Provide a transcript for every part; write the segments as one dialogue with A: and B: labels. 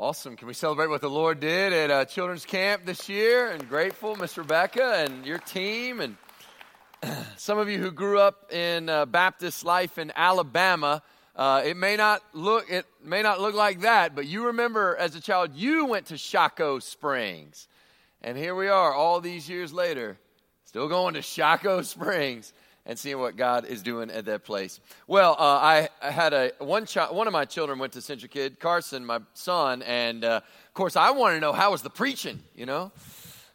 A: Awesome. Can we celebrate what the Lord did at uh, children's camp this year? And grateful, Miss Rebecca and your team. And some of you who grew up in uh, Baptist life in Alabama, uh, it may not look it may not look like that, but you remember as a child you went to Shocco Springs, and here we are all these years later, still going to Shocco Springs and seeing what God is doing at that place. Well, uh, I, I, had a one child, one of my children went to CentriKid, Carson, my son, and uh, of course I wanted to know how was the preaching, you know,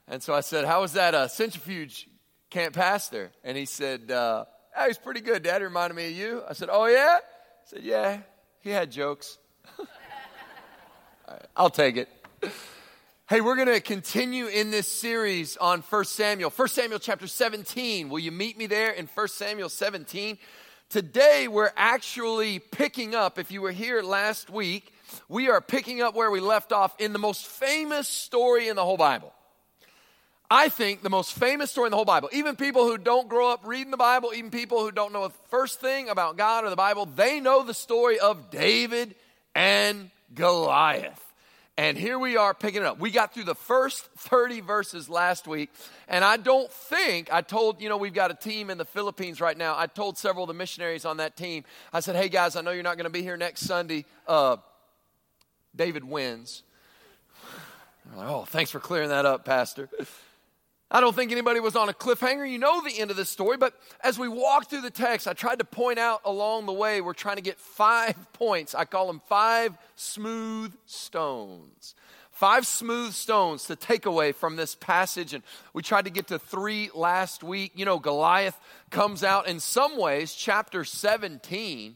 A: and so I said, "How was that uh, centrifuge camp pastor?" And he said, uh, "Hey, he's pretty good. Dad reminded me of you." I said, "Oh yeah," said, "Yeah, he had jokes." I'll take it. Hey, we're going to continue in this series on 1 Samuel. 1 Samuel chapter 17. Will you meet me there in 1 Samuel 17? Today, we're actually picking up, if you were here last week, we are picking up where we left off in the most famous story in the whole Bible. I think the most famous story in the whole Bible. Even people who don't grow up reading the Bible, even people who don't know a first thing about God or the Bible, they know the story of David and Goliath. And here we are picking it up. We got through the first 30 verses last week. And I don't think, I told, you know, we've got a team in the Philippines right now. I told several of the missionaries on that team, I said, hey guys, I know you're not going to be here next Sunday. Uh, David wins. Like, oh, thanks for clearing that up, Pastor. I don't think anybody was on a cliffhanger. You know the end of this story, but as we walk through the text, I tried to point out along the way, we're trying to get five points. I call them five smooth stones. Five smooth stones to take away from this passage. And we tried to get to three last week. You know, Goliath comes out in some ways, chapter 17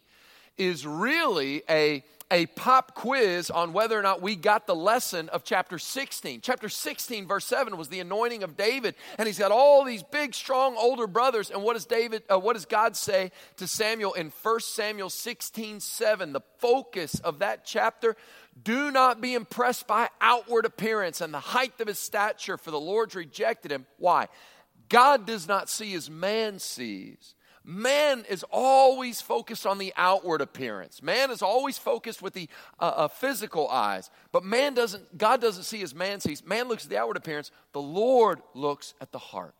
A: is really a a pop quiz on whether or not we got the lesson of chapter 16. Chapter 16, verse 7 was the anointing of David, and he's got all these big, strong older brothers. And what does David, uh, what does God say to Samuel in 1 Samuel 16, 7? The focus of that chapter do not be impressed by outward appearance and the height of his stature, for the Lord's rejected him. Why? God does not see as man sees. Man is always focused on the outward appearance. Man is always focused with the uh, uh, physical eyes. But man doesn't, God doesn't see as man sees. Man looks at the outward appearance. The Lord looks at the heart.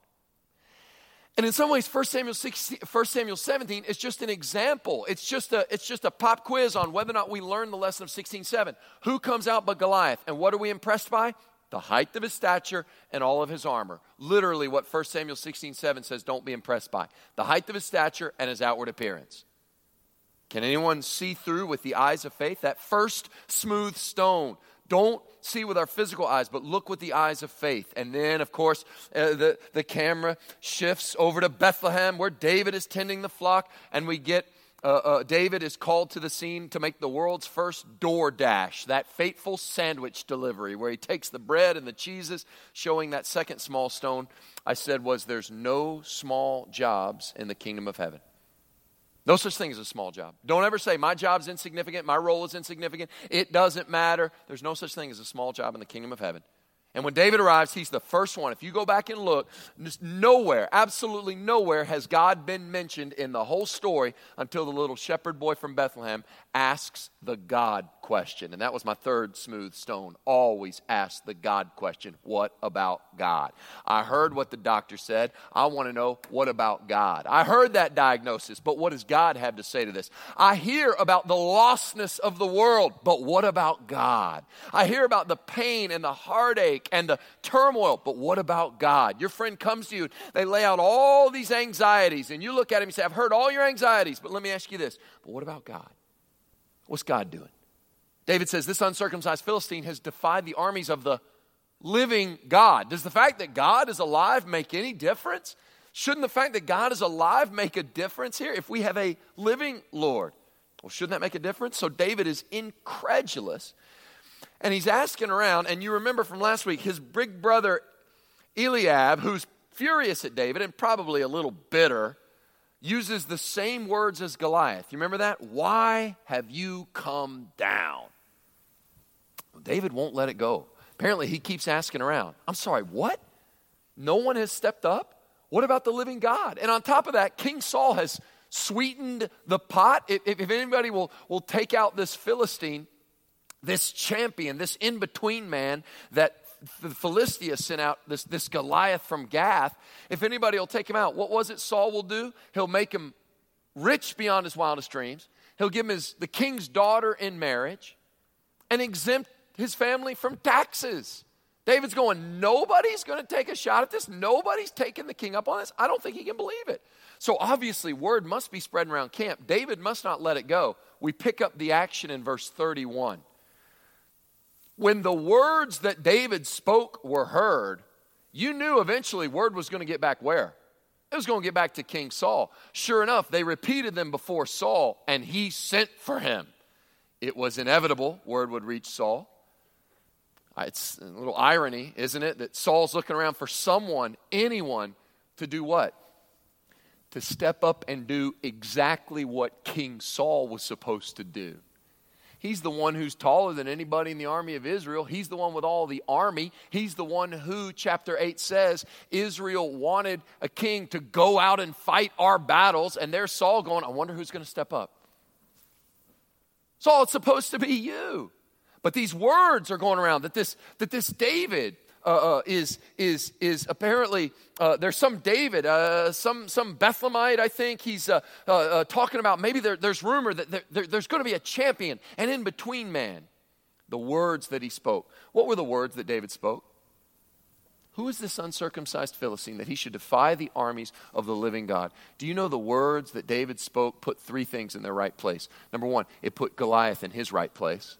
A: And in some ways, 1 Samuel, 16, 1 Samuel 17 is just an example. It's just, a, it's just a pop quiz on whether or not we learn the lesson of 16.7. Who comes out but Goliath? And what are we impressed by? The height of his stature and all of his armor. Literally, what 1 Samuel 16 7 says, don't be impressed by. The height of his stature and his outward appearance. Can anyone see through with the eyes of faith? That first smooth stone. Don't see with our physical eyes, but look with the eyes of faith. And then, of course, uh, the, the camera shifts over to Bethlehem where David is tending the flock, and we get uh, uh, David is called to the scene to make the world's first DoorDash, that fateful sandwich delivery where he takes the bread and the cheeses, showing that second small stone I said was there's no small jobs in the kingdom of heaven. No such thing as a small job. Don't ever say, my job's insignificant, my role is insignificant, it doesn't matter. There's no such thing as a small job in the kingdom of heaven. And when David arrives, he's the first one. If you go back and look, nowhere, absolutely nowhere has God been mentioned in the whole story until the little shepherd boy from Bethlehem asks the God question. And that was my third smooth stone. Always ask the God question What about God? I heard what the doctor said. I want to know what about God? I heard that diagnosis, but what does God have to say to this? I hear about the lostness of the world, but what about God? I hear about the pain and the heartache and the turmoil, but what about God? Your friend comes to you, they lay out all these anxieties, and you look at him and say, I've heard all your anxieties, but let me ask you this, but what about God? What's God doing? David says, This uncircumcised Philistine has defied the armies of the living God. Does the fact that God is alive make any difference? Shouldn't the fact that God is alive make a difference here if we have a living Lord? Well, shouldn't that make a difference? So David is incredulous and he's asking around. And you remember from last week, his big brother Eliab, who's furious at David and probably a little bitter, uses the same words as Goliath. You remember that? Why have you come down? David won't let it go. Apparently, he keeps asking around. I'm sorry, what? No one has stepped up? What about the living God? And on top of that, King Saul has sweetened the pot. If, if anybody will, will take out this Philistine, this champion, this in between man that the Philistia sent out, this, this Goliath from Gath, if anybody will take him out, what was it Saul will do? He'll make him rich beyond his wildest dreams. He'll give him his, the king's daughter in marriage and exempt his family from taxes. David's going, nobody's going to take a shot at this. Nobody's taking the king up on this. I don't think he can believe it. So obviously, word must be spreading around camp. David must not let it go. We pick up the action in verse 31. When the words that David spoke were heard, you knew eventually word was going to get back where? It was going to get back to King Saul. Sure enough, they repeated them before Saul, and he sent for him. It was inevitable, word would reach Saul. Uh, it's a little irony, isn't it, that Saul's looking around for someone, anyone, to do what? To step up and do exactly what King Saul was supposed to do. He's the one who's taller than anybody in the army of Israel. He's the one with all the army. He's the one who, chapter 8 says, Israel wanted a king to go out and fight our battles. And there's Saul going, I wonder who's going to step up. Saul, it's supposed to be you. But these words are going around that this, that this David uh, uh, is, is, is apparently, uh, there's some David, uh, some, some Bethlehemite, I think. He's uh, uh, talking about maybe there, there's rumor that there, there, there's going to be a champion, and in between man, the words that he spoke. What were the words that David spoke? Who is this uncircumcised Philistine that he should defy the armies of the living God? Do you know the words that David spoke put three things in their right place? Number one, it put Goliath in his right place.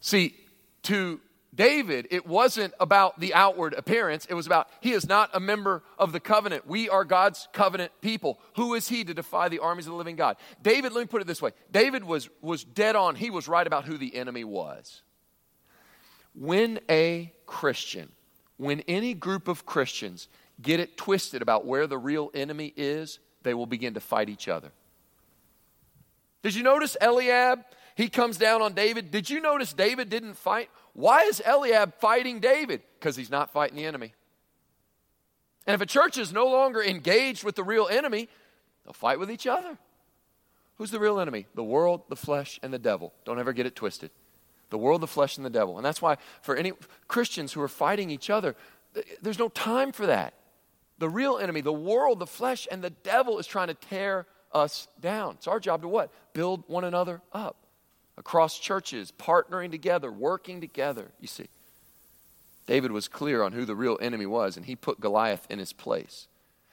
A: See, to David, it wasn't about the outward appearance. It was about he is not a member of the covenant. We are God's covenant people. Who is he to defy the armies of the living God? David, let me put it this way David was, was dead on. He was right about who the enemy was. When a Christian, when any group of Christians get it twisted about where the real enemy is, they will begin to fight each other. Did you notice Eliab? He comes down on David. Did you notice David didn't fight? Why is Eliab fighting David? Because he's not fighting the enemy. And if a church is no longer engaged with the real enemy, they'll fight with each other. Who's the real enemy? The world, the flesh, and the devil. Don't ever get it twisted. The world, the flesh, and the devil. And that's why for any Christians who are fighting each other, there's no time for that. The real enemy, the world, the flesh, and the devil is trying to tear us down. It's our job to what? Build one another up across churches, partnering together, working together, you see. David was clear on who the real enemy was, and he put Goliath in his place.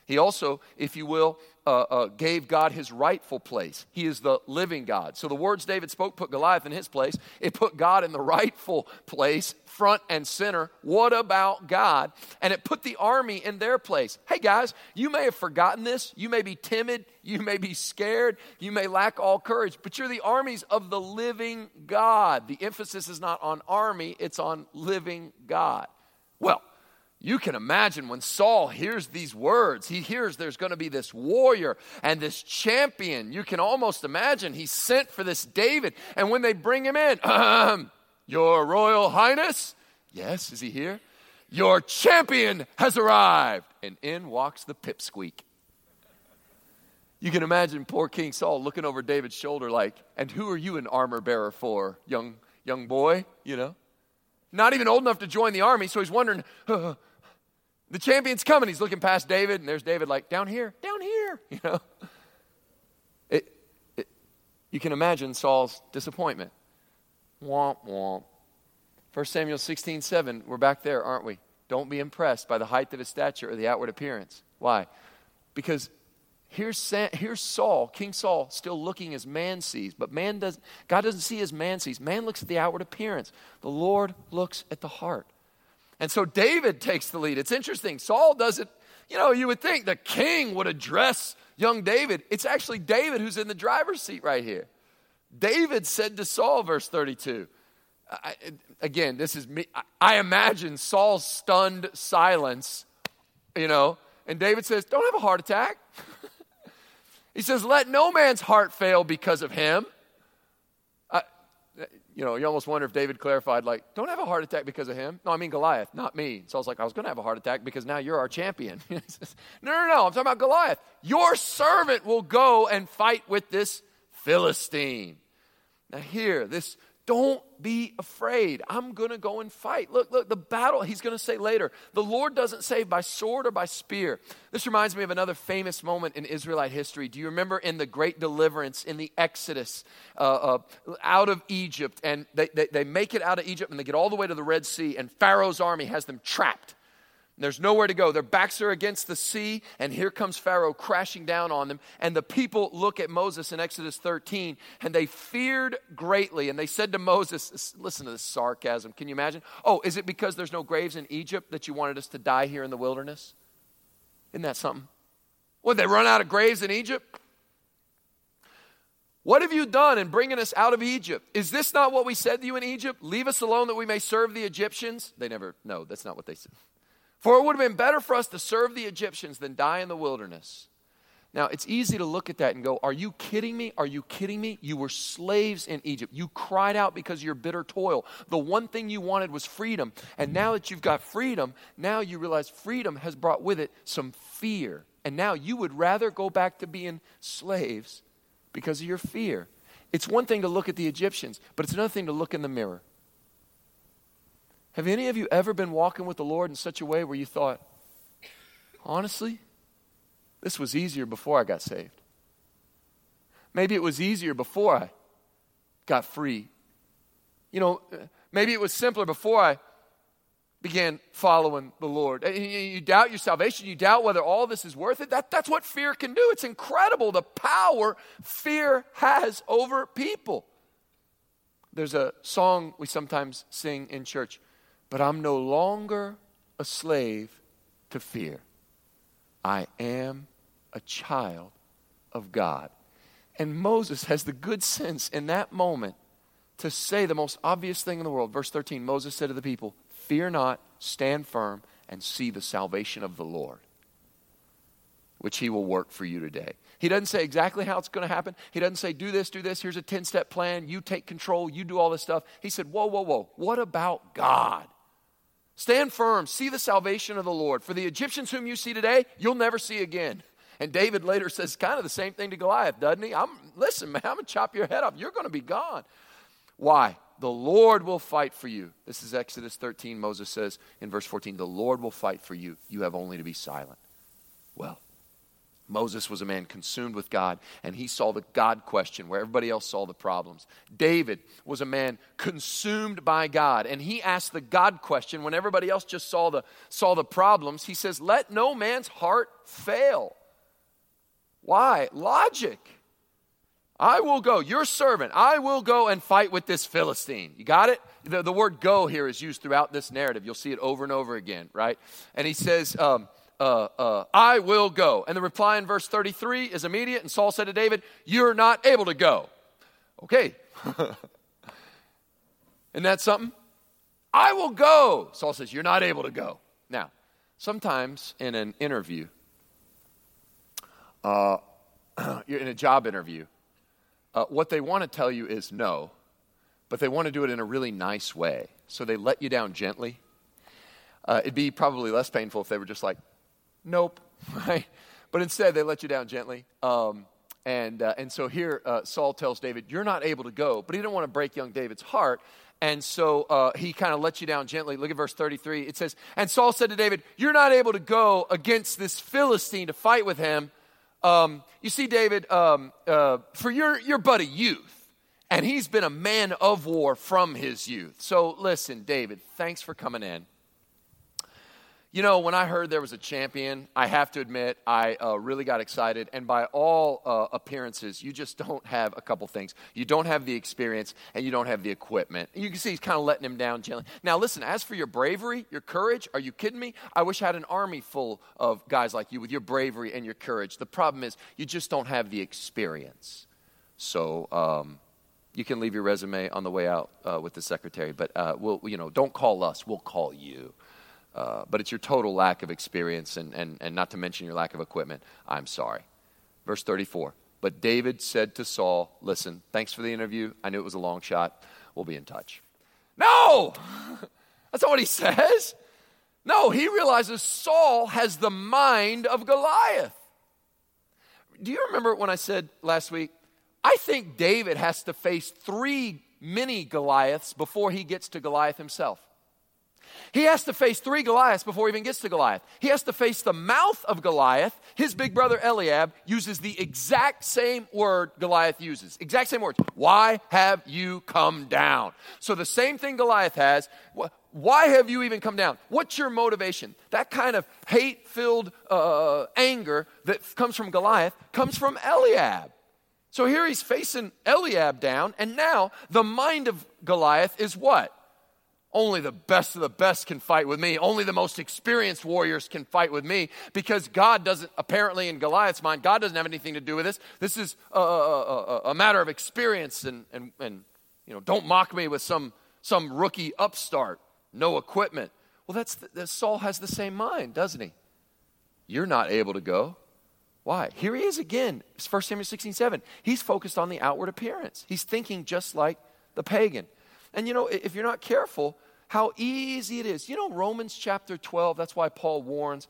A: He also, if you will, uh, uh, gave God his rightful place. He is the living God. So the words David spoke put Goliath in his place. It put God in the rightful place, front and center. What about God? And it put the army in their place. Hey guys, you may have forgotten this. You may be timid. You may be scared. You may lack all courage, but you're the armies of the living God. The emphasis is not on army, it's on living God. Well, you can imagine when Saul hears these words, he hears there's going to be this warrior and this champion. You can almost imagine he's sent for this David. And when they bring him in, Your Royal Highness, yes, is he here? Your champion has arrived. And in walks the pipsqueak. You can imagine poor King Saul looking over David's shoulder, like, and who are you an armor bearer for, young, young boy? You know? Not even old enough to join the army, so he's wondering, the champion's coming. He's looking past David, and there's David like, down here, down here, you know. It, it, you can imagine Saul's disappointment. Womp, womp. 1 Samuel 16, 7, we're back there, aren't we? Don't be impressed by the height of his stature or the outward appearance. Why? Because here's, Sam, here's Saul, King Saul, still looking as man sees, but man does God doesn't see as man sees. Man looks at the outward appearance. The Lord looks at the heart. And so David takes the lead. It's interesting. Saul doesn't, you know, you would think the king would address young David. It's actually David who's in the driver's seat right here. David said to Saul, verse 32. I, again, this is me. I imagine Saul's stunned silence, you know, and David says, Don't have a heart attack. he says, Let no man's heart fail because of him you know, you almost wonder if David clarified, like, don't have a heart attack because of him. No, I mean Goliath, not me. So I was like, I was going to have a heart attack because now you're our champion. no, no, no, I'm talking about Goliath. Your servant will go and fight with this Philistine. Now, here, this Don't be afraid. I'm going to go and fight. Look, look, the battle, he's going to say later, the Lord doesn't save by sword or by spear. This reminds me of another famous moment in Israelite history. Do you remember in the great deliverance, in the Exodus uh, uh, out of Egypt? And they, they, they make it out of Egypt and they get all the way to the Red Sea, and Pharaoh's army has them trapped. There's nowhere to go. Their backs are against the sea, and here comes Pharaoh crashing down on them. And the people look at Moses in Exodus 13, and they feared greatly. And they said to Moses, Listen to this sarcasm. Can you imagine? Oh, is it because there's no graves in Egypt that you wanted us to die here in the wilderness? Isn't that something? Would they run out of graves in Egypt? What have you done in bringing us out of Egypt? Is this not what we said to you in Egypt? Leave us alone that we may serve the Egyptians? They never, no, that's not what they said. For it would have been better for us to serve the Egyptians than die in the wilderness. Now, it's easy to look at that and go, Are you kidding me? Are you kidding me? You were slaves in Egypt. You cried out because of your bitter toil. The one thing you wanted was freedom. And now that you've got freedom, now you realize freedom has brought with it some fear. And now you would rather go back to being slaves because of your fear. It's one thing to look at the Egyptians, but it's another thing to look in the mirror. Have any of you ever been walking with the Lord in such a way where you thought, honestly, this was easier before I got saved? Maybe it was easier before I got free. You know, maybe it was simpler before I began following the Lord. Eh, you doubt your salvation, you doubt whether all this is worth it. That, that's what fear can do. It's incredible the power fear has over people. There's a song we sometimes sing in church but I'm no longer a slave to fear. I am a child of God. And Moses has the good sense in that moment to say the most obvious thing in the world. Verse 13 Moses said to the people, Fear not, stand firm, and see the salvation of the Lord, which he will work for you today. He doesn't say exactly how it's going to happen. He doesn't say, do this, do this, here's a 10 step plan, you take control, you do all this stuff. He said, whoa, whoa, whoa, what about God? Stand firm, see the salvation of the Lord. For the Egyptians whom you see today, you'll never see again. And David later says kind of the same thing to Goliath, doesn't he? I'm listen, man, I'm gonna chop your head off. You're gonna be gone. Why? The Lord will fight for you. This is Exodus 13. Moses says in verse 14, The Lord will fight for you. You have only to be silent. Well, Moses was a man consumed with God, and he saw the God question where everybody else saw the problems. David was a man consumed by God, and he asked the God question when everybody else just saw the, saw the problems. He says, Let no man's heart fail. Why? Logic. I will go, your servant, I will go and fight with this Philistine. You got it? The, the word go here is used throughout this narrative. You'll see it over and over again, right? And he says, um, uh, uh, I will go. And the reply in verse 33 is immediate. And Saul said to David, You're not able to go. Okay. Isn't that something? I will go. Saul says, You're not able to go. Now, sometimes in an interview, uh, you're in a job interview, uh, what they want to tell you is no, but they want to do it in a really nice way. So they let you down gently. Uh, it'd be probably less painful if they were just like, Nope, right? But instead, they let you down gently. Um, and, uh, and so here, uh, Saul tells David, You're not able to go. But he didn't want to break young David's heart. And so uh, he kind of lets you down gently. Look at verse 33. It says, And Saul said to David, You're not able to go against this Philistine to fight with him. Um, you see, David, um, uh, for your, your buddy youth, and he's been a man of war from his youth. So listen, David, thanks for coming in. You know, when I heard there was a champion, I have to admit, I uh, really got excited. And by all uh, appearances, you just don't have a couple things. You don't have the experience, and you don't have the equipment. You can see he's kind of letting him down gently. Now, listen, as for your bravery, your courage, are you kidding me? I wish I had an army full of guys like you with your bravery and your courage. The problem is, you just don't have the experience. So, um, you can leave your resume on the way out uh, with the secretary, but uh, we'll, you know, don't call us, we'll call you. Uh, but it's your total lack of experience and, and, and not to mention your lack of equipment. I'm sorry. Verse 34. But David said to Saul, Listen, thanks for the interview. I knew it was a long shot. We'll be in touch. No! That's not what he says. No, he realizes Saul has the mind of Goliath. Do you remember when I said last week, I think David has to face three mini Goliaths before he gets to Goliath himself. He has to face three Goliaths before he even gets to Goliath. He has to face the mouth of Goliath. His big brother Eliab uses the exact same word Goliath uses. Exact same words. Why have you come down? So the same thing Goliath has. Why have you even come down? What's your motivation? That kind of hate filled uh, anger that comes from Goliath comes from Eliab. So here he's facing Eliab down, and now the mind of Goliath is what? Only the best of the best can fight with me. Only the most experienced warriors can fight with me because God doesn't, apparently, in Goliath's mind, God doesn't have anything to do with this. This is a, a, a matter of experience, and, and, and you know, don't mock me with some, some rookie upstart, no equipment. Well, that's the, Saul has the same mind, doesn't he? You're not able to go. Why? Here he is again. It's 1 Samuel 16 7. He's focused on the outward appearance. He's thinking just like the pagan. And you know, if you're not careful, how easy it is. You know, Romans chapter 12, that's why Paul warns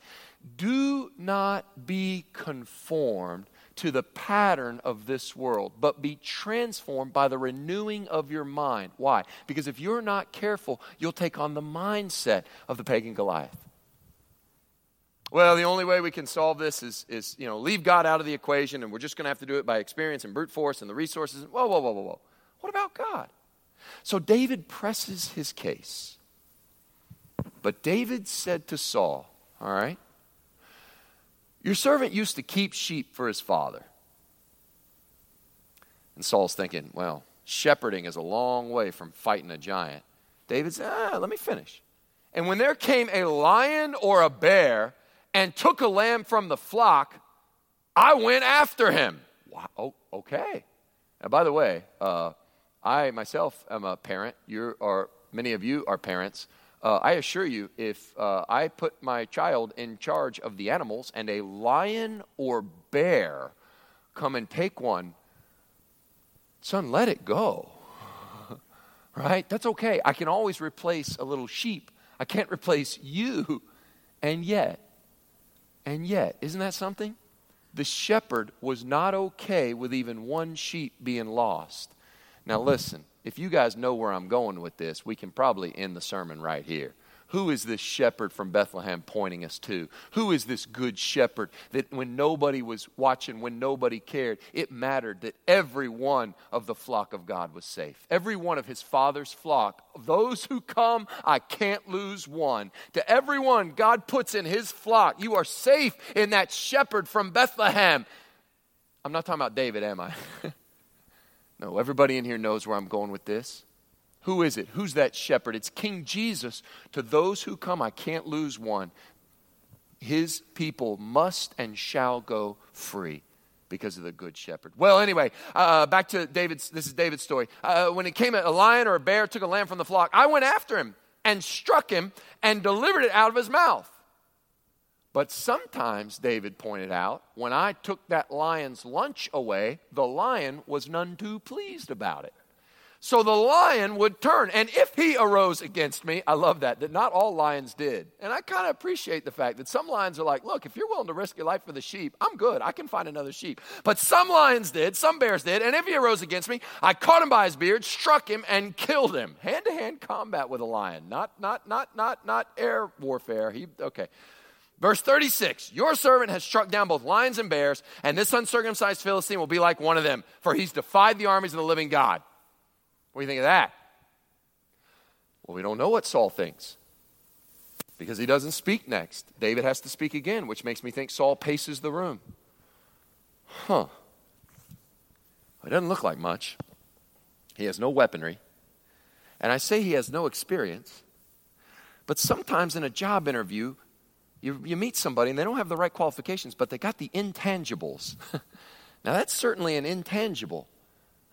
A: do not be conformed to the pattern of this world, but be transformed by the renewing of your mind. Why? Because if you're not careful, you'll take on the mindset of the pagan Goliath. Well, the only way we can solve this is, is you know, leave God out of the equation and we're just going to have to do it by experience and brute force and the resources. Whoa, whoa, whoa, whoa, whoa. What about God? So David presses his case. But David said to Saul, All right, your servant used to keep sheep for his father. And Saul's thinking, Well, shepherding is a long way from fighting a giant. David said, Ah, let me finish. And when there came a lion or a bear and took a lamb from the flock, I went after him. Wow, oh, okay. Now, by the way, uh, I myself am a parent. You are many of you are parents. Uh, I assure you, if uh, I put my child in charge of the animals and a lion or bear come and take one, son, let it go. right? That's okay. I can always replace a little sheep. I can't replace you. And yet, and yet, isn't that something? The shepherd was not okay with even one sheep being lost. Now, listen, if you guys know where I'm going with this, we can probably end the sermon right here. Who is this shepherd from Bethlehem pointing us to? Who is this good shepherd that when nobody was watching, when nobody cared, it mattered that every one of the flock of God was safe? Every one of his father's flock, those who come, I can't lose one. To everyone God puts in his flock, you are safe in that shepherd from Bethlehem. I'm not talking about David, am I? No, everybody in here knows where I'm going with this. Who is it? Who's that shepherd? It's King Jesus. To those who come, I can't lose one. His people must and shall go free because of the good shepherd. Well, anyway, uh, back to David's. This is David's story. Uh, when it came, a lion or a bear took a lamb from the flock. I went after him and struck him and delivered it out of his mouth. But sometimes, David pointed out, when I took that lion's lunch away, the lion was none too pleased about it. So the lion would turn. And if he arose against me, I love that, that not all lions did. And I kind of appreciate the fact that some lions are like, look, if you're willing to risk your life for the sheep, I'm good. I can find another sheep. But some lions did, some bears did. And if he arose against me, I caught him by his beard, struck him, and killed him. Hand to hand combat with a lion. Not, not, not, not, not air warfare. He, okay. Verse 36 Your servant has struck down both lions and bears, and this uncircumcised Philistine will be like one of them, for he's defied the armies of the living God. What do you think of that? Well, we don't know what Saul thinks because he doesn't speak next. David has to speak again, which makes me think Saul paces the room. Huh. It doesn't look like much. He has no weaponry. And I say he has no experience. But sometimes in a job interview, you, you meet somebody and they don't have the right qualifications, but they got the intangibles. now, that's certainly an intangible.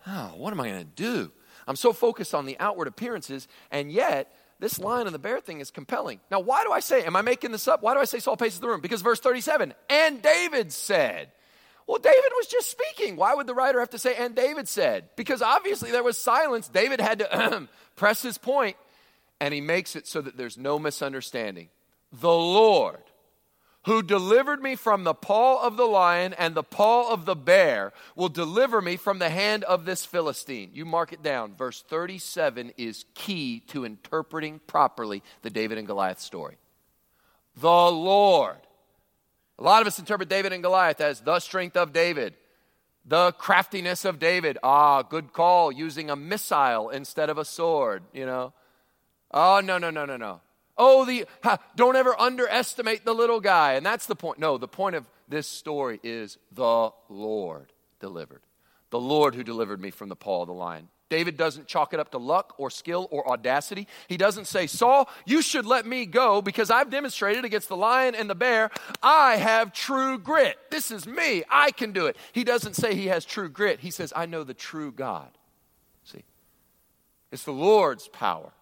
A: Oh, what am I going to do? I'm so focused on the outward appearances, and yet this lion and the bear thing is compelling. Now, why do I say, am I making this up? Why do I say Saul paces the room? Because verse 37, and David said, well, David was just speaking. Why would the writer have to say, and David said? Because obviously there was silence. David had to press his point, and he makes it so that there's no misunderstanding the Lord, who delivered me from the paw of the lion and the paw of the bear, will deliver me from the hand of this Philistine. You mark it down. Verse 37 is key to interpreting properly the David and Goliath story. The Lord. A lot of us interpret David and Goliath as the strength of David, the craftiness of David. Ah, good call, using a missile instead of a sword, you know. Oh, no, no, no, no, no. Oh, the don't ever underestimate the little guy. And that's the point. No, the point of this story is the Lord delivered. The Lord who delivered me from the paw of the lion. David doesn't chalk it up to luck or skill or audacity. He doesn't say, Saul, you should let me go because I've demonstrated against the lion and the bear, I have true grit. This is me. I can do it. He doesn't say he has true grit. He says, I know the true God. See? It's the Lord's power.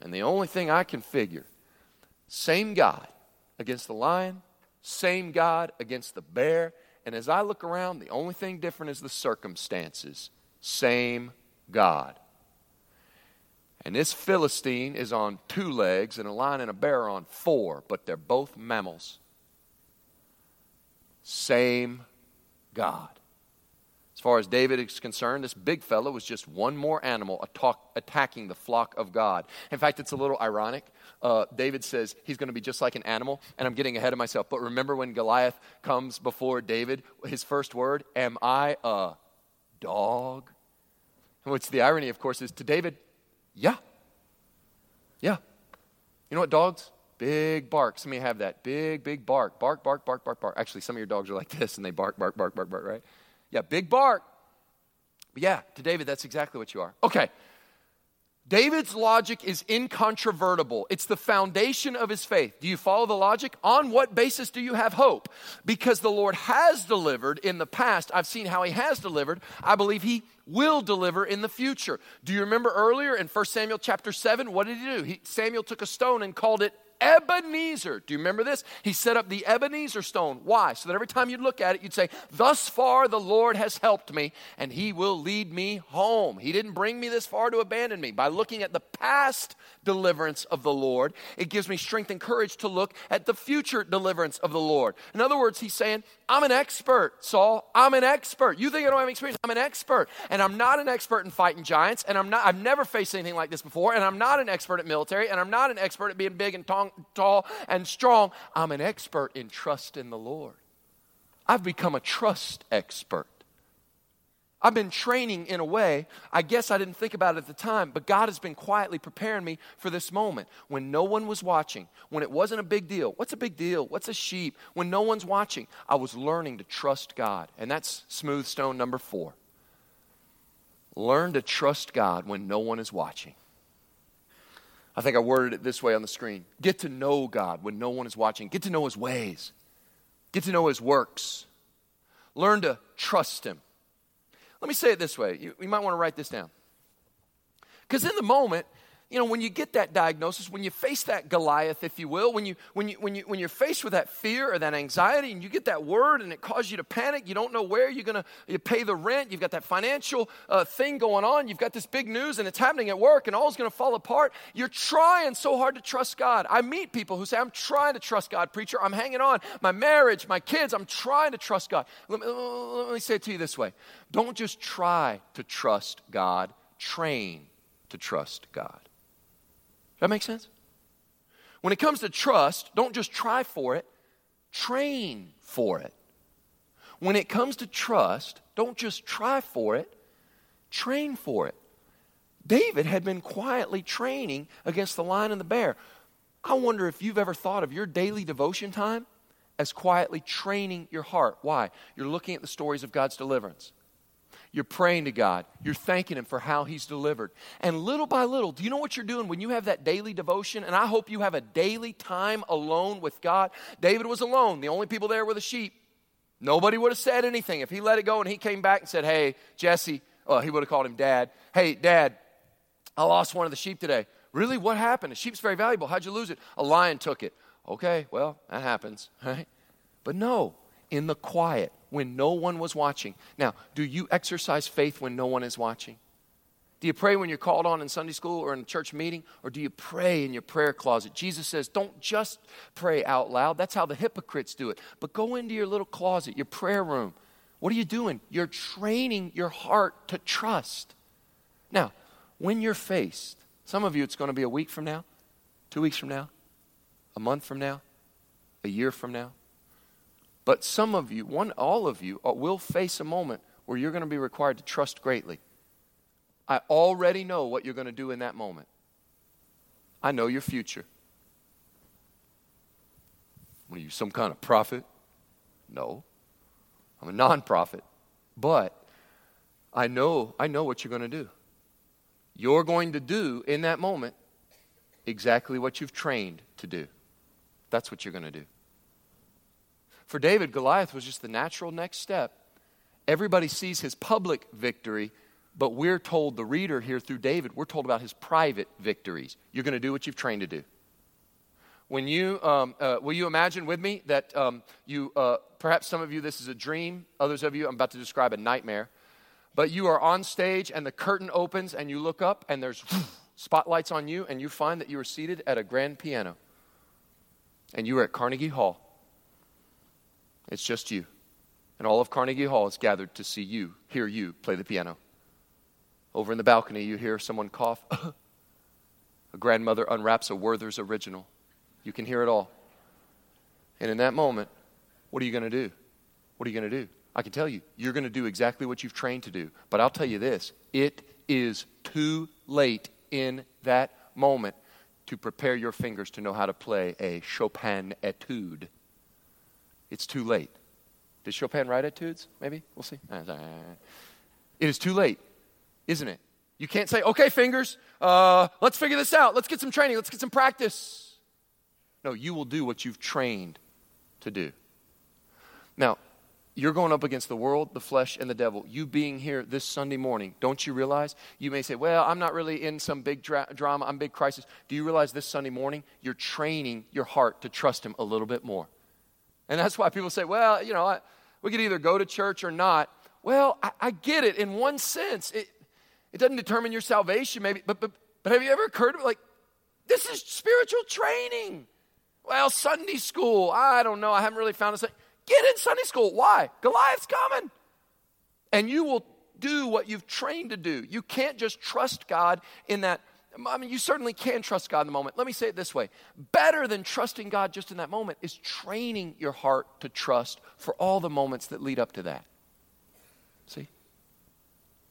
A: And the only thing I can figure, same God against the lion, same God against the bear. And as I look around, the only thing different is the circumstances. Same God. And this Philistine is on two legs, and a lion and a bear on four, but they're both mammals. Same God far as David is concerned, this big fellow was just one more animal attacking the flock of God. In fact, it's a little ironic. Uh, David says he's going to be just like an animal, and I'm getting ahead of myself. But remember when Goliath comes before David, his first word, Am I a dog? And what's the irony, of course, is to David, Yeah. Yeah. You know what dogs? Big bark. Some of you have that. Big, big bark. Bark, bark, bark, bark, bark. Actually, some of your dogs are like this and they bark, bark, bark, bark, bark, right? Yeah, big bark. But yeah, to David, that's exactly what you are. Okay. David's logic is incontrovertible. It's the foundation of his faith. Do you follow the logic? On what basis do you have hope? Because the Lord has delivered in the past. I've seen how he has delivered. I believe he will deliver in the future. Do you remember earlier in 1 Samuel chapter 7? What did he do? He, Samuel took a stone and called it Ebenezer. Do you remember this? He set up the Ebenezer stone. Why? So that every time you'd look at it, you'd say, Thus far the Lord has helped me, and he will lead me home. He didn't bring me this far to abandon me. By looking at the past deliverance of the Lord, it gives me strength and courage to look at the future deliverance of the Lord. In other words, he's saying, I'm an expert, Saul. I'm an expert. You think I don't have experience? I'm an expert. And I'm not an expert in fighting giants, and I'm not, I've never faced anything like this before, and I'm not an expert at military, and I'm not an expert at being big and tall tall and strong. I'm an expert in trust in the Lord. I've become a trust expert. I've been training in a way, I guess I didn't think about it at the time, but God has been quietly preparing me for this moment when no one was watching, when it wasn't a big deal. What's a big deal? What's a sheep? When no one's watching, I was learning to trust God. And that's smooth stone number four. Learn to trust God when no one is watching. I think I worded it this way on the screen. Get to know God when no one is watching, get to know His ways, get to know His works, learn to trust Him. Let me say it this way. You, you might want to write this down. Because in the moment, you know, when you get that diagnosis, when you face that Goliath, if you will, when, you, when, you, when, you, when you're faced with that fear or that anxiety and you get that word and it causes you to panic, you don't know where you're going to you pay the rent, you've got that financial uh, thing going on, you've got this big news and it's happening at work and all's going to fall apart, you're trying so hard to trust God. I meet people who say, I'm trying to trust God, preacher, I'm hanging on. My marriage, my kids, I'm trying to trust God. Let me, let me say it to you this way don't just try to trust God, train to trust God. That makes sense? When it comes to trust, don't just try for it, train for it. When it comes to trust, don't just try for it, train for it. David had been quietly training against the lion and the bear. I wonder if you've ever thought of your daily devotion time as quietly training your heart. Why? You're looking at the stories of God's deliverance. You're praying to God. You're thanking Him for how He's delivered. And little by little, do you know what you're doing when you have that daily devotion? And I hope you have a daily time alone with God. David was alone. The only people there were the sheep. Nobody would have said anything. If he let it go and he came back and said, Hey, Jesse, oh, he would have called him dad. Hey, dad, I lost one of the sheep today. Really? What happened? A sheep's very valuable. How'd you lose it? A lion took it. Okay, well, that happens, right? But no, in the quiet, when no one was watching. Now, do you exercise faith when no one is watching? Do you pray when you're called on in Sunday school or in a church meeting? Or do you pray in your prayer closet? Jesus says, don't just pray out loud. That's how the hypocrites do it. But go into your little closet, your prayer room. What are you doing? You're training your heart to trust. Now, when you're faced, some of you, it's going to be a week from now, two weeks from now, a month from now, a year from now. But some of you, one, all of you, uh, will face a moment where you're going to be required to trust greatly. I already know what you're going to do in that moment. I know your future. Are you, some kind of prophet? No. I'm a non-prophet. But I know, I know what you're going to do. You're going to do in that moment exactly what you've trained to do. That's what you're going to do. For David, Goliath was just the natural next step. Everybody sees his public victory, but we're told, the reader here through David, we're told about his private victories. You're going to do what you've trained to do. When you, um, uh, will you imagine with me that um, you, uh, perhaps some of you, this is a dream, others of you, I'm about to describe a nightmare, but you are on stage and the curtain opens and you look up and there's spotlights on you and you find that you are seated at a grand piano and you are at Carnegie Hall. It's just you. And all of Carnegie Hall is gathered to see you, hear you play the piano. Over in the balcony, you hear someone cough. a grandmother unwraps a Werther's original. You can hear it all. And in that moment, what are you going to do? What are you going to do? I can tell you, you're going to do exactly what you've trained to do. But I'll tell you this it is too late in that moment to prepare your fingers to know how to play a Chopin etude. It's too late. Did Chopin write etudes? Maybe? We'll see. Uh, uh, uh. It is too late, isn't it? You can't say, okay, fingers, uh, let's figure this out. Let's get some training. Let's get some practice. No, you will do what you've trained to do. Now, you're going up against the world, the flesh, and the devil. You being here this Sunday morning, don't you realize? You may say, Well, I'm not really in some big dra- drama, I'm big crisis. Do you realize this Sunday morning, you're training your heart to trust Him a little bit more? And that's why people say, Well, you know, I, we could either go to church or not. Well, I, I get it in one sense. It, it doesn't determine your salvation, maybe, but, but, but have you ever occurred like, this is spiritual training? Well, Sunday school, I don't know. I haven't really found a. Get in Sunday school. Why? Goliath's coming. And you will do what you've trained to do. You can't just trust God in that. I mean, you certainly can trust God in the moment. Let me say it this way better than trusting God just in that moment is training your heart to trust for all the moments that lead up to that. See?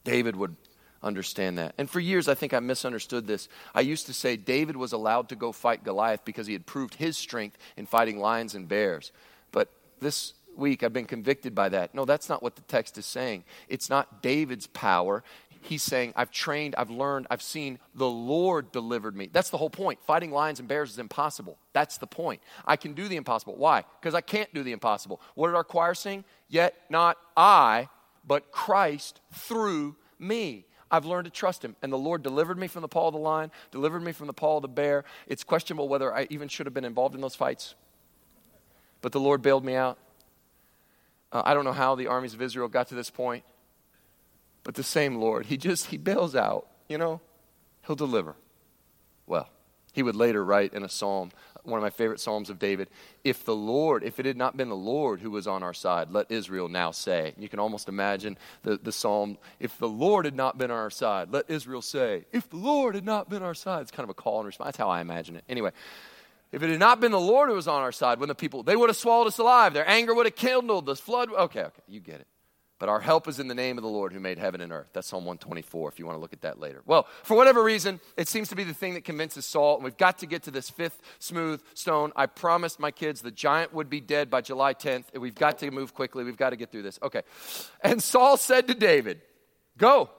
A: David would understand that. And for years, I think I misunderstood this. I used to say David was allowed to go fight Goliath because he had proved his strength in fighting lions and bears. But this week I've been convicted by that. No, that's not what the text is saying. It's not David's power. He's saying, I've trained, I've learned, I've seen the Lord delivered me. That's the whole point. Fighting lions and bears is impossible. That's the point. I can do the impossible. Why? Because I can't do the impossible. What did our choir sing? Yet not I, but Christ through me. I've learned to trust him. And the Lord delivered me from the paw of the lion, delivered me from the paw of the bear. It's questionable whether I even should have been involved in those fights but the Lord bailed me out. Uh, I don't know how the armies of Israel got to this point, but the same Lord, He just, He bails out, you know, He'll deliver. Well, He would later write in a psalm, one of my favorite psalms of David, if the Lord, if it had not been the Lord who was on our side, let Israel now say. You can almost imagine the, the psalm, if the Lord had not been on our side, let Israel say, if the Lord had not been on our side. It's kind of a call and response. That's how I imagine it. Anyway, if it had not been the Lord who was on our side, when the people, they would have swallowed us alive. Their anger would have kindled, the flood. Okay, okay, you get it. But our help is in the name of the Lord who made heaven and earth. That's Psalm 124 if you want to look at that later. Well, for whatever reason, it seems to be the thing that convinces Saul, and we've got to get to this fifth smooth stone. I promised my kids the giant would be dead by July 10th, and we've got to move quickly. We've got to get through this. Okay. And Saul said to David, Go,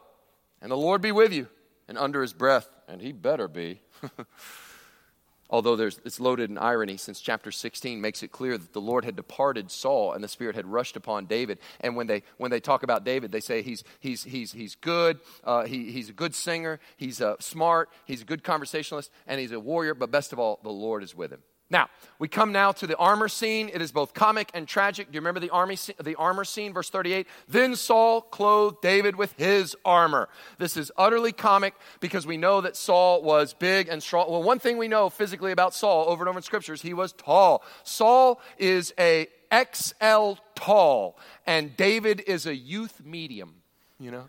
A: and the Lord be with you. And under his breath, and he better be. although it's loaded in irony since chapter 16 makes it clear that the lord had departed saul and the spirit had rushed upon david. And when they when they talk about david they say he's he's he's he's good uh, he, he's a good singer he's uh, smart he's a good conversationalist and he's a warrior but best of all the lord is with him Now, we come now to the armor scene. It is both comic and tragic. Do you remember the, army, the armor scene, verse 38? Then Saul clothed David with his armor. This is utterly comic because we know that Saul was big and strong. Well, one thing we know physically about Saul over and over in scriptures, he was tall. Saul is a XL tall, and David is a youth medium, you know?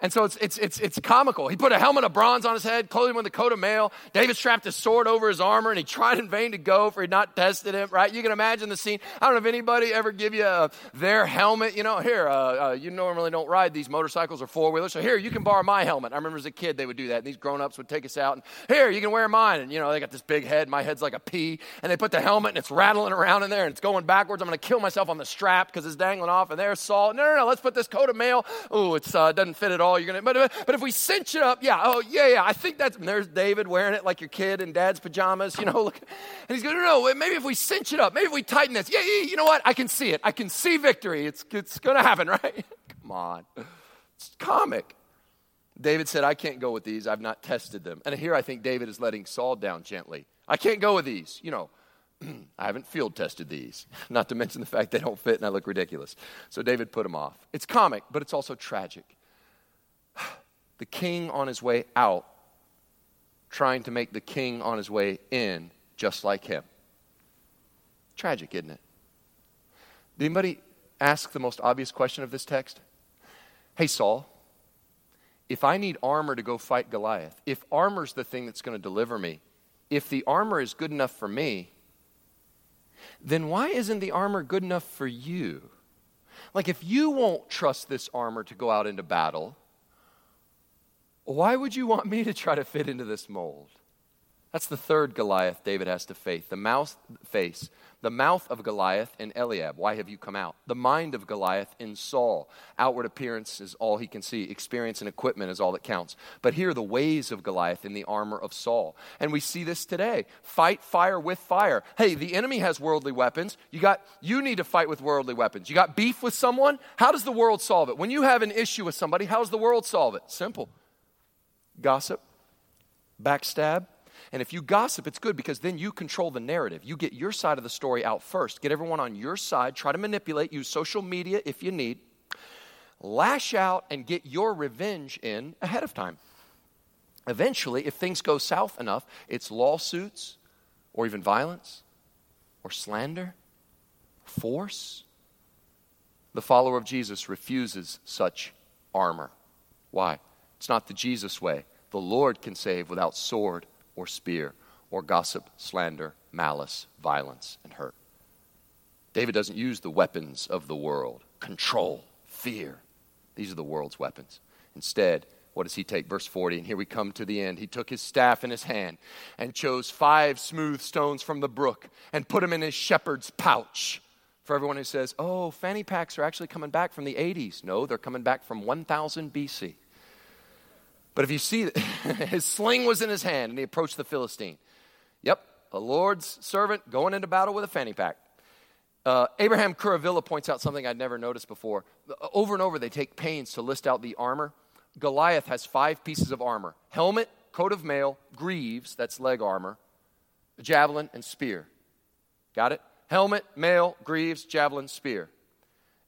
A: And so it's, it's, it's, it's comical. He put a helmet of bronze on his head, clothed him with a coat of mail. David strapped his sword over his armor, and he tried in vain to go, for he'd not tested him, right? You can imagine the scene. I don't know if anybody ever give you a, their helmet. You know, here, uh, uh, you normally don't ride these motorcycles or four wheelers, so here, you can borrow my helmet. I remember as a kid, they would do that, and these grown ups would take us out, and here, you can wear mine. And, you know, they got this big head. My head's like a pea, and they put the helmet, and it's rattling around in there, and it's going backwards. I'm going to kill myself on the strap because it's dangling off, and there's Saul. No, no, no, let's put this coat of mail. Oh, it uh, doesn't fit at all. You're going to, but if we cinch it up, yeah, oh, yeah, yeah, I think that's, there's David wearing it like your kid in dad's pajamas, you know, look. And he's going, no, no, maybe if we cinch it up, maybe if we tighten this, yeah, yeah, you know what? I can see it. I can see victory. It's, it's to happen, right? Come on. It's comic. David said, I can't go with these. I've not tested them. And here I think David is letting Saul down gently. I can't go with these. You know, I haven't field tested these, not to mention the fact they don't fit and I look ridiculous. So David put them off. It's comic, but it's also tragic the king on his way out trying to make the king on his way in just like him. Tragic, isn't it? Did anybody ask the most obvious question of this text? Hey, Saul, if I need armor to go fight Goliath, if armor's the thing that's going to deliver me, if the armor is good enough for me, then why isn't the armor good enough for you? Like, if you won't trust this armor to go out into battle, why would you want me to try to fit into this mold? That's the third Goliath David has to face. The mouth face, the mouth of Goliath in Eliab. Why have you come out? The mind of Goliath in Saul. Outward appearance is all he can see. Experience and equipment is all that counts. But here are the ways of Goliath in the armor of Saul. And we see this today. Fight fire with fire. Hey, the enemy has worldly weapons. You got you need to fight with worldly weapons. You got beef with someone? How does the world solve it? When you have an issue with somebody, how does the world solve it? Simple gossip, backstab. And if you gossip, it's good because then you control the narrative. You get your side of the story out first. Get everyone on your side. Try to manipulate. Use social media if you need. Lash out and get your revenge in ahead of time. Eventually, if things go south enough, it's lawsuits or even violence or slander, force. The follower of Jesus refuses such armor. Why? It's not the Jesus way. The Lord can save without sword or spear or gossip, slander, malice, violence, and hurt. David doesn't use the weapons of the world control, fear. These are the world's weapons. Instead, what does he take? Verse 40, and here we come to the end. He took his staff in his hand and chose five smooth stones from the brook and put them in his shepherd's pouch. For everyone who says, oh, fanny packs are actually coming back from the 80s. No, they're coming back from 1000 BC. But if you see, his sling was in his hand and he approached the Philistine. Yep, a Lord's servant going into battle with a fanny pack. Uh, Abraham Kuruvilla points out something I'd never noticed before. Over and over, they take pains to list out the armor. Goliath has five pieces of armor helmet, coat of mail, greaves, that's leg armor, javelin, and spear. Got it? Helmet, mail, greaves, javelin, spear.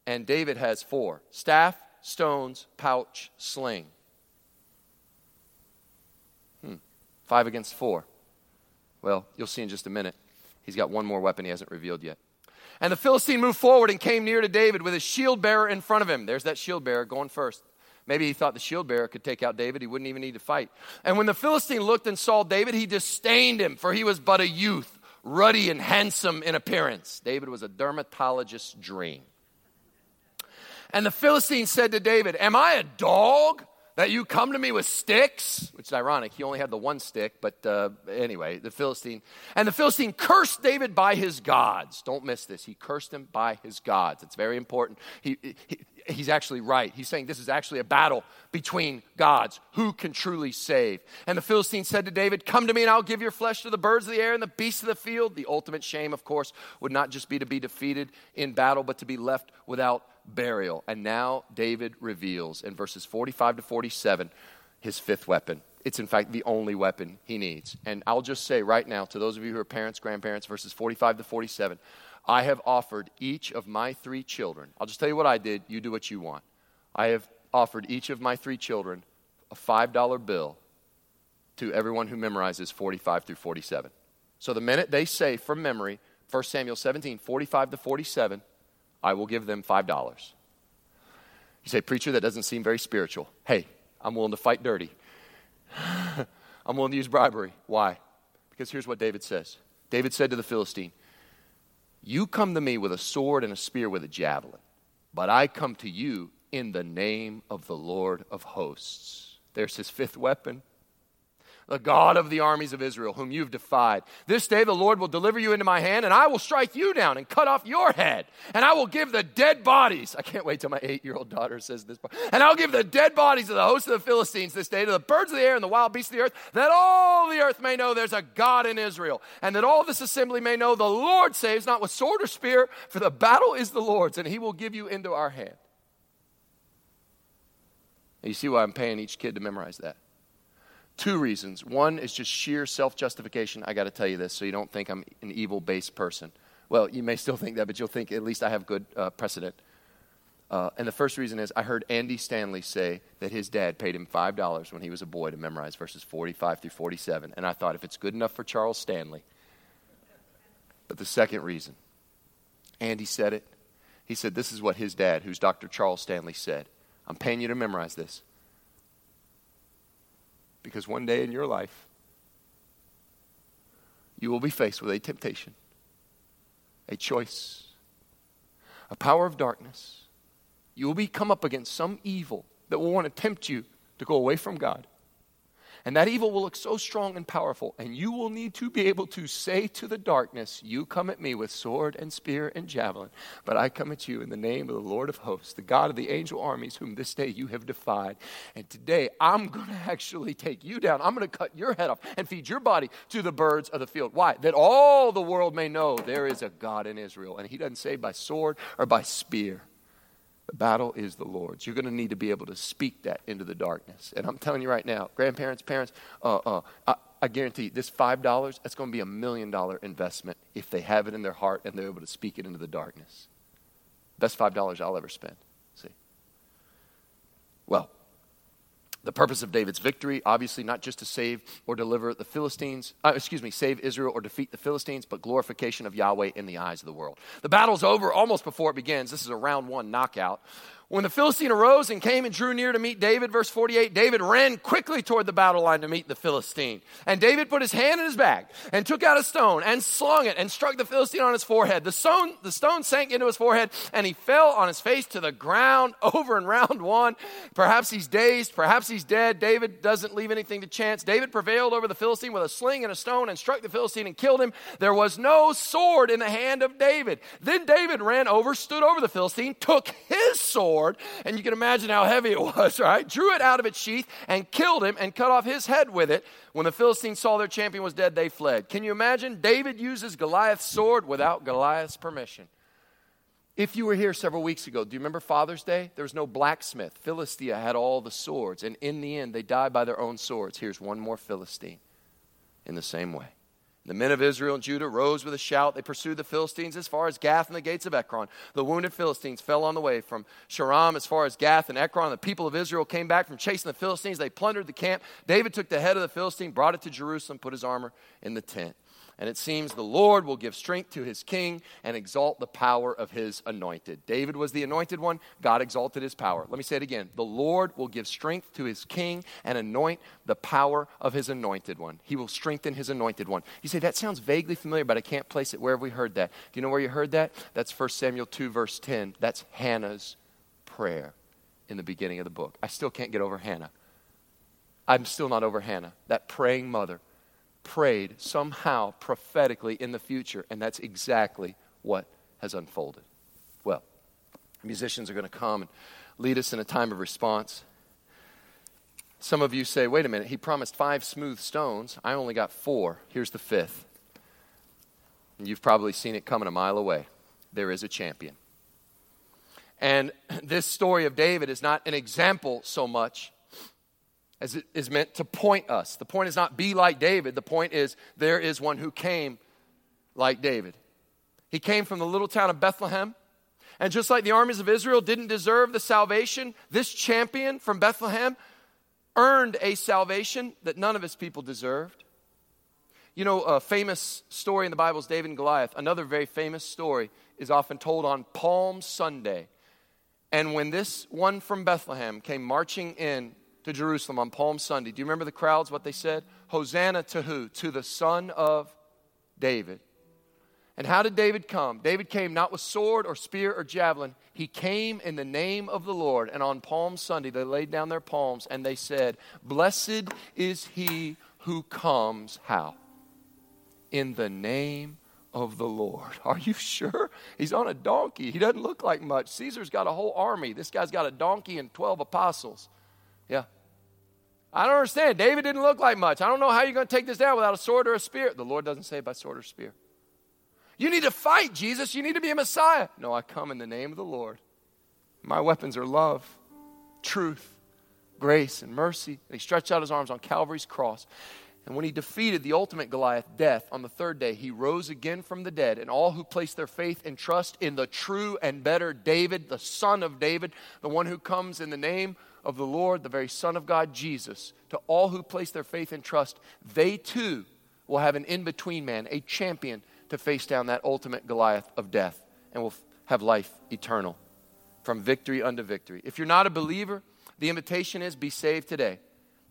A: And David has four staff, stones, pouch, sling. Five against four. Well, you'll see in just a minute. He's got one more weapon he hasn't revealed yet. And the Philistine moved forward and came near to David with his shield bearer in front of him. There's that shield bearer going first. Maybe he thought the shield bearer could take out David. He wouldn't even need to fight. And when the Philistine looked and saw David, he disdained him, for he was but a youth, ruddy and handsome in appearance. David was a dermatologist's dream. And the Philistine said to David, Am I a dog that you come to me with sticks, which is ironic. He only had the one stick, but uh, anyway, the Philistine. And the Philistine cursed David by his gods. Don't miss this. He cursed him by his gods. It's very important. He, he, he's actually right. He's saying this is actually a battle between gods. Who can truly save? And the Philistine said to David, Come to me, and I'll give your flesh to the birds of the air and the beasts of the field. The ultimate shame, of course, would not just be to be defeated in battle, but to be left without burial. And now David reveals in verses 45 to 47 his fifth weapon. it's in fact the only weapon he needs. And I'll just say right now to those of you who are parents, grandparents, verses 45 to 47, I have offered each of my three children, I'll just tell you what I did, you do what you want. I have offered each of my three children a $5 bill to everyone who memorizes 45 through 47. So the minute they say from memory, 1 Samuel 17, 45 to 47, I will give them $5. You say, Preacher, that doesn't seem very spiritual. Hey, I'm willing to fight dirty. I'm willing to use bribery. Why? Because here's what David says David said to the Philistine, You come to me with a sword and a spear with a javelin, but I come to you in the name of the Lord of hosts. There's his fifth weapon the God of the armies of Israel, whom you've defied. This day the Lord will deliver you into my hand, and I will strike you down and cut off your head. And I will give the dead bodies. I can't wait till my eight year old daughter says this. And I'll give the dead bodies of the host of the Philistines this day to the birds of the air and the wild beasts of the earth, that all the earth may know there's a God in Israel, and that all this assembly may know the Lord saves, not with sword or spear, for the battle is the Lord's, and he will give you into our hand. You see why I'm paying each kid to memorize that. Two reasons. One is just sheer self justification. I got to tell you this so you don't think I'm an evil based person. Well, you may still think that, but you'll think at least I have good uh, precedent. Uh, and the first reason is I heard Andy Stanley say that his dad paid him $5 when he was a boy to memorize verses 45 through 47. And I thought, if it's good enough for Charles Stanley. But the second reason, Andy said it. He said, This is what his dad, who's Dr. Charles Stanley, said. I'm paying you to memorize this. Because one day in your life, you will be faced with a temptation, a choice, a power of darkness. You will be come up against some evil that will want to tempt you to go away from God. And that evil will look so strong and powerful, and you will need to be able to say to the darkness, You come at me with sword and spear and javelin, but I come at you in the name of the Lord of hosts, the God of the angel armies, whom this day you have defied. And today I'm going to actually take you down. I'm going to cut your head off and feed your body to the birds of the field. Why? That all the world may know there is a God in Israel. And he doesn't say by sword or by spear. The battle is the Lord's. You're going to need to be able to speak that into the darkness. And I'm telling you right now, grandparents, parents, uh, uh, I, I guarantee this $5, that's going to be a million dollar investment if they have it in their heart and they're able to speak it into the darkness. Best $5 I'll ever spend. See? Well, the purpose of David's victory, obviously, not just to save or deliver the Philistines, uh, excuse me, save Israel or defeat the Philistines, but glorification of Yahweh in the eyes of the world. The battle's over almost before it begins. This is a round one knockout. When the Philistine arose and came and drew near to meet David, verse 48, David ran quickly toward the battle line to meet the Philistine. And David put his hand in his bag and took out a stone and slung it and struck the Philistine on his forehead. The stone, the stone sank into his forehead and he fell on his face to the ground over in round one. Perhaps he's dazed, perhaps he's dead. David doesn't leave anything to chance. David prevailed over the Philistine with a sling and a stone and struck the Philistine and killed him. There was no sword in the hand of David. Then David ran over, stood over the Philistine, took his sword sword, and you can imagine how heavy it was, right? Drew it out of its sheath and killed him and cut off his head with it. When the Philistines saw their champion was dead, they fled. Can you imagine? David uses Goliath's sword without Goliath's permission. If you were here several weeks ago, do you remember Father's Day? There was no blacksmith. Philistia had all the swords, and in the end, they died by their own swords. Here's one more Philistine in the same way. The men of Israel and Judah rose with a shout. They pursued the Philistines as far as Gath and the gates of Ekron. The wounded Philistines fell on the way from Shaaraim as far as Gath and Ekron. The people of Israel came back from chasing the Philistines. They plundered the camp. David took the head of the Philistine, brought it to Jerusalem, put his armor in the tent. And it seems the Lord will give strength to his king and exalt the power of his anointed. David was the anointed one, God exalted his power. Let me say it again. The Lord will give strength to his king and anoint the power of his anointed one. He will strengthen his anointed one. You say, that sounds vaguely familiar, but I can't place it. Where have we heard that? Do you know where you heard that? That's 1 Samuel 2, verse 10. That's Hannah's prayer in the beginning of the book. I still can't get over Hannah. I'm still not over Hannah, that praying mother prayed somehow prophetically in the future, and that's exactly what has unfolded. Well, musicians are going to come and lead us in a time of response. Some of you say, wait a minute, he promised five smooth stones. I only got four. Here's the fifth. And you've probably seen it coming a mile away. There is a champion. And this story of David is not an example so much as it is meant to point us. The point is not be like David, the point is there is one who came like David. He came from the little town of Bethlehem. And just like the armies of Israel didn't deserve the salvation, this champion from Bethlehem earned a salvation that none of his people deserved. You know, a famous story in the Bible is David and Goliath. Another very famous story is often told on Palm Sunday. And when this one from Bethlehem came marching in to Jerusalem on Palm Sunday, do you remember the crowds, what they said? Hosanna to who? To the Son of David. And how did David come? David came not with sword or spear or javelin. He came in the name of the Lord. And on Palm Sunday, they laid down their palms and they said, Blessed is he who comes, how? In the name of the Lord. Are you sure? He's on a donkey. He doesn't look like much. Caesar's got a whole army. This guy's got a donkey and 12 apostles. Yeah. I don't understand. David didn't look like much. I don't know how you're going to take this down without a sword or a spear. The Lord doesn't say by sword or spear. You need to fight, Jesus. You need to be a Messiah. No, I come in the name of the Lord. My weapons are love, truth, grace, and mercy. And he stretched out his arms on Calvary's cross. And when he defeated the ultimate Goliath, death, on the third day, he rose again from the dead. And all who place their faith and trust in the true and better David, the son of David, the one who comes in the name of the Lord, the very Son of God, Jesus, to all who place their faith and trust, they too will have an in between man, a champion to face down that ultimate Goliath of death and will have life eternal from victory unto victory. If you're not a believer, the invitation is be saved today.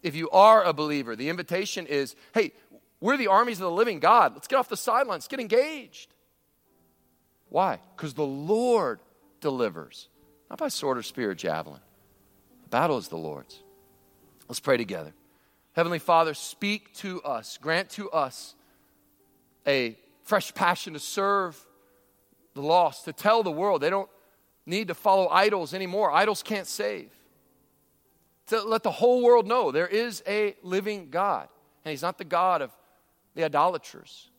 A: If you are a believer, the invitation is hey, we're the armies of the living God. Let's get off the sidelines, get engaged. Why? Because the Lord delivers, not by sword or spear or javelin. The battle is the Lord's. Let's pray together. Heavenly Father, speak to us, grant to us a fresh passion to serve the lost, to tell the world they don't need to follow idols anymore. Idols can't save. To let the whole world know there is a living God, and He's not the God of the idolaters.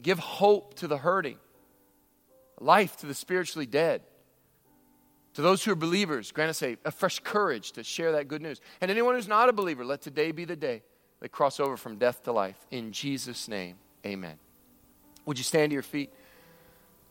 A: Give hope to the hurting, life to the spiritually dead. To those who are believers, grant us a, a fresh courage to share that good news. And anyone who's not a believer, let today be the day they cross over from death to life. In Jesus' name, amen. Would you stand to your feet?